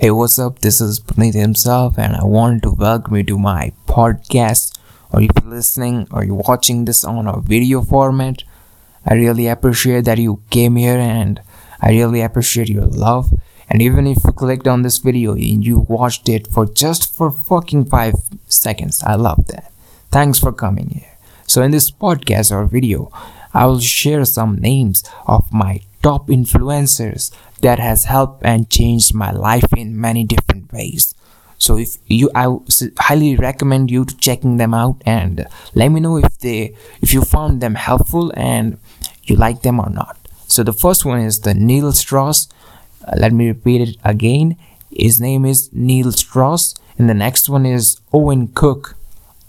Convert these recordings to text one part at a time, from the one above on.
Hey, what's up? This is Puneet himself, and I want to welcome you to my podcast. Or if you're listening or you're watching this on a video format, I really appreciate that you came here and I really appreciate your love. And even if you clicked on this video and you watched it for just for fucking five seconds, I love that. Thanks for coming here. So in this podcast or video, I will share some names of my top influencers that has helped and changed my life in many different ways. So if you i highly recommend you to checking them out and let me know if they if you found them helpful and you like them or not. So the first one is the neil strauss. Uh, let me repeat it again. His name is neil strauss and the next one is owen cook.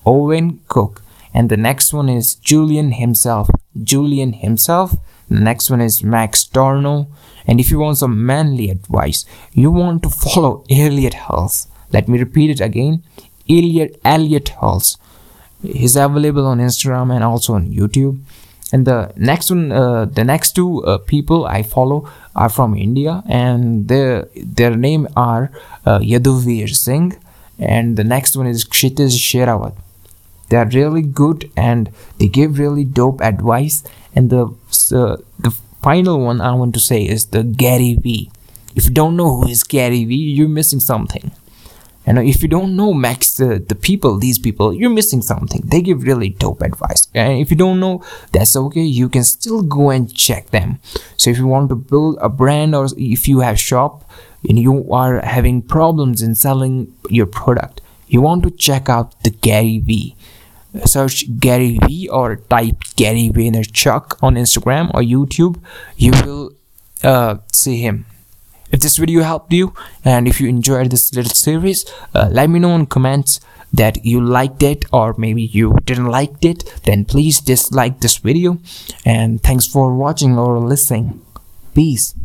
Owen cook. And the next one is julien himself. Julien himself next one is Max Tornow. And if you want some manly advice, you want to follow Elliott Hulse. Let me repeat it again. Elliott Elliott Hulse. He's available on Instagram and also on YouTube. And the next one, uh, the next two uh, people I follow are from India, and their their name are uh, Yaduvir Singh, and the next one is Kshitij Sherawat. They are really good, and they give really dope advice. And the uh, the final one i want to say is the gary vee if you don't know who is gary vee you're missing something. And if you don't know max the, the people these people you're missing something. They give really dope advice. And if you don't know that's okay. You can still go and check them. So if you want to build a brand or if you have shop and you are having problems in selling your product you want to check out the gary vee search Gary Vee or type Gary Vaynerchuk on Instagram or YouTube, you will uh, see him. If this video helped you and if you enjoyed this little series, uh, let me know in comments that you liked it or maybe you didn't like it then please dislike this video. And thanks for watching or listening. Peace